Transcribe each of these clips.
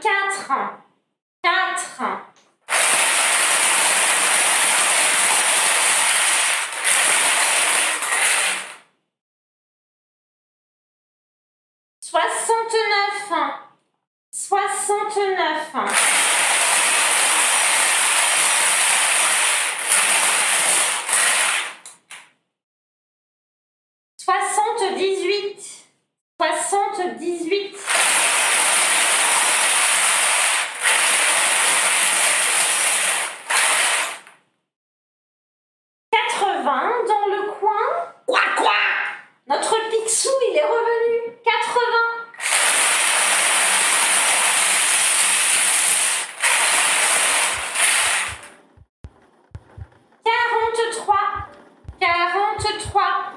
quatre, quatre, soixante-neuf, soixante-neuf. Dans le coin. Quoi, quoi? Notre Picsou, il est revenu. Quatre-vingts. Quarante-trois, quarante-trois.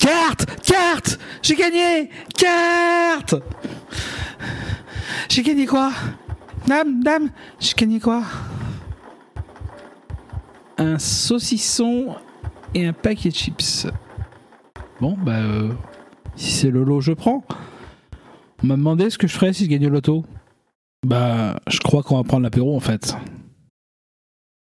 Carte Carte J'ai gagné Carte J'ai gagné quoi? Dame, dame, j'ai gagné quoi? Un saucisson et un paquet de chips. Bon, bah, euh, si c'est le lot, je prends. On m'a demandé ce que je ferais si je gagnais au loto. Bah, je crois qu'on va prendre l'apéro en fait.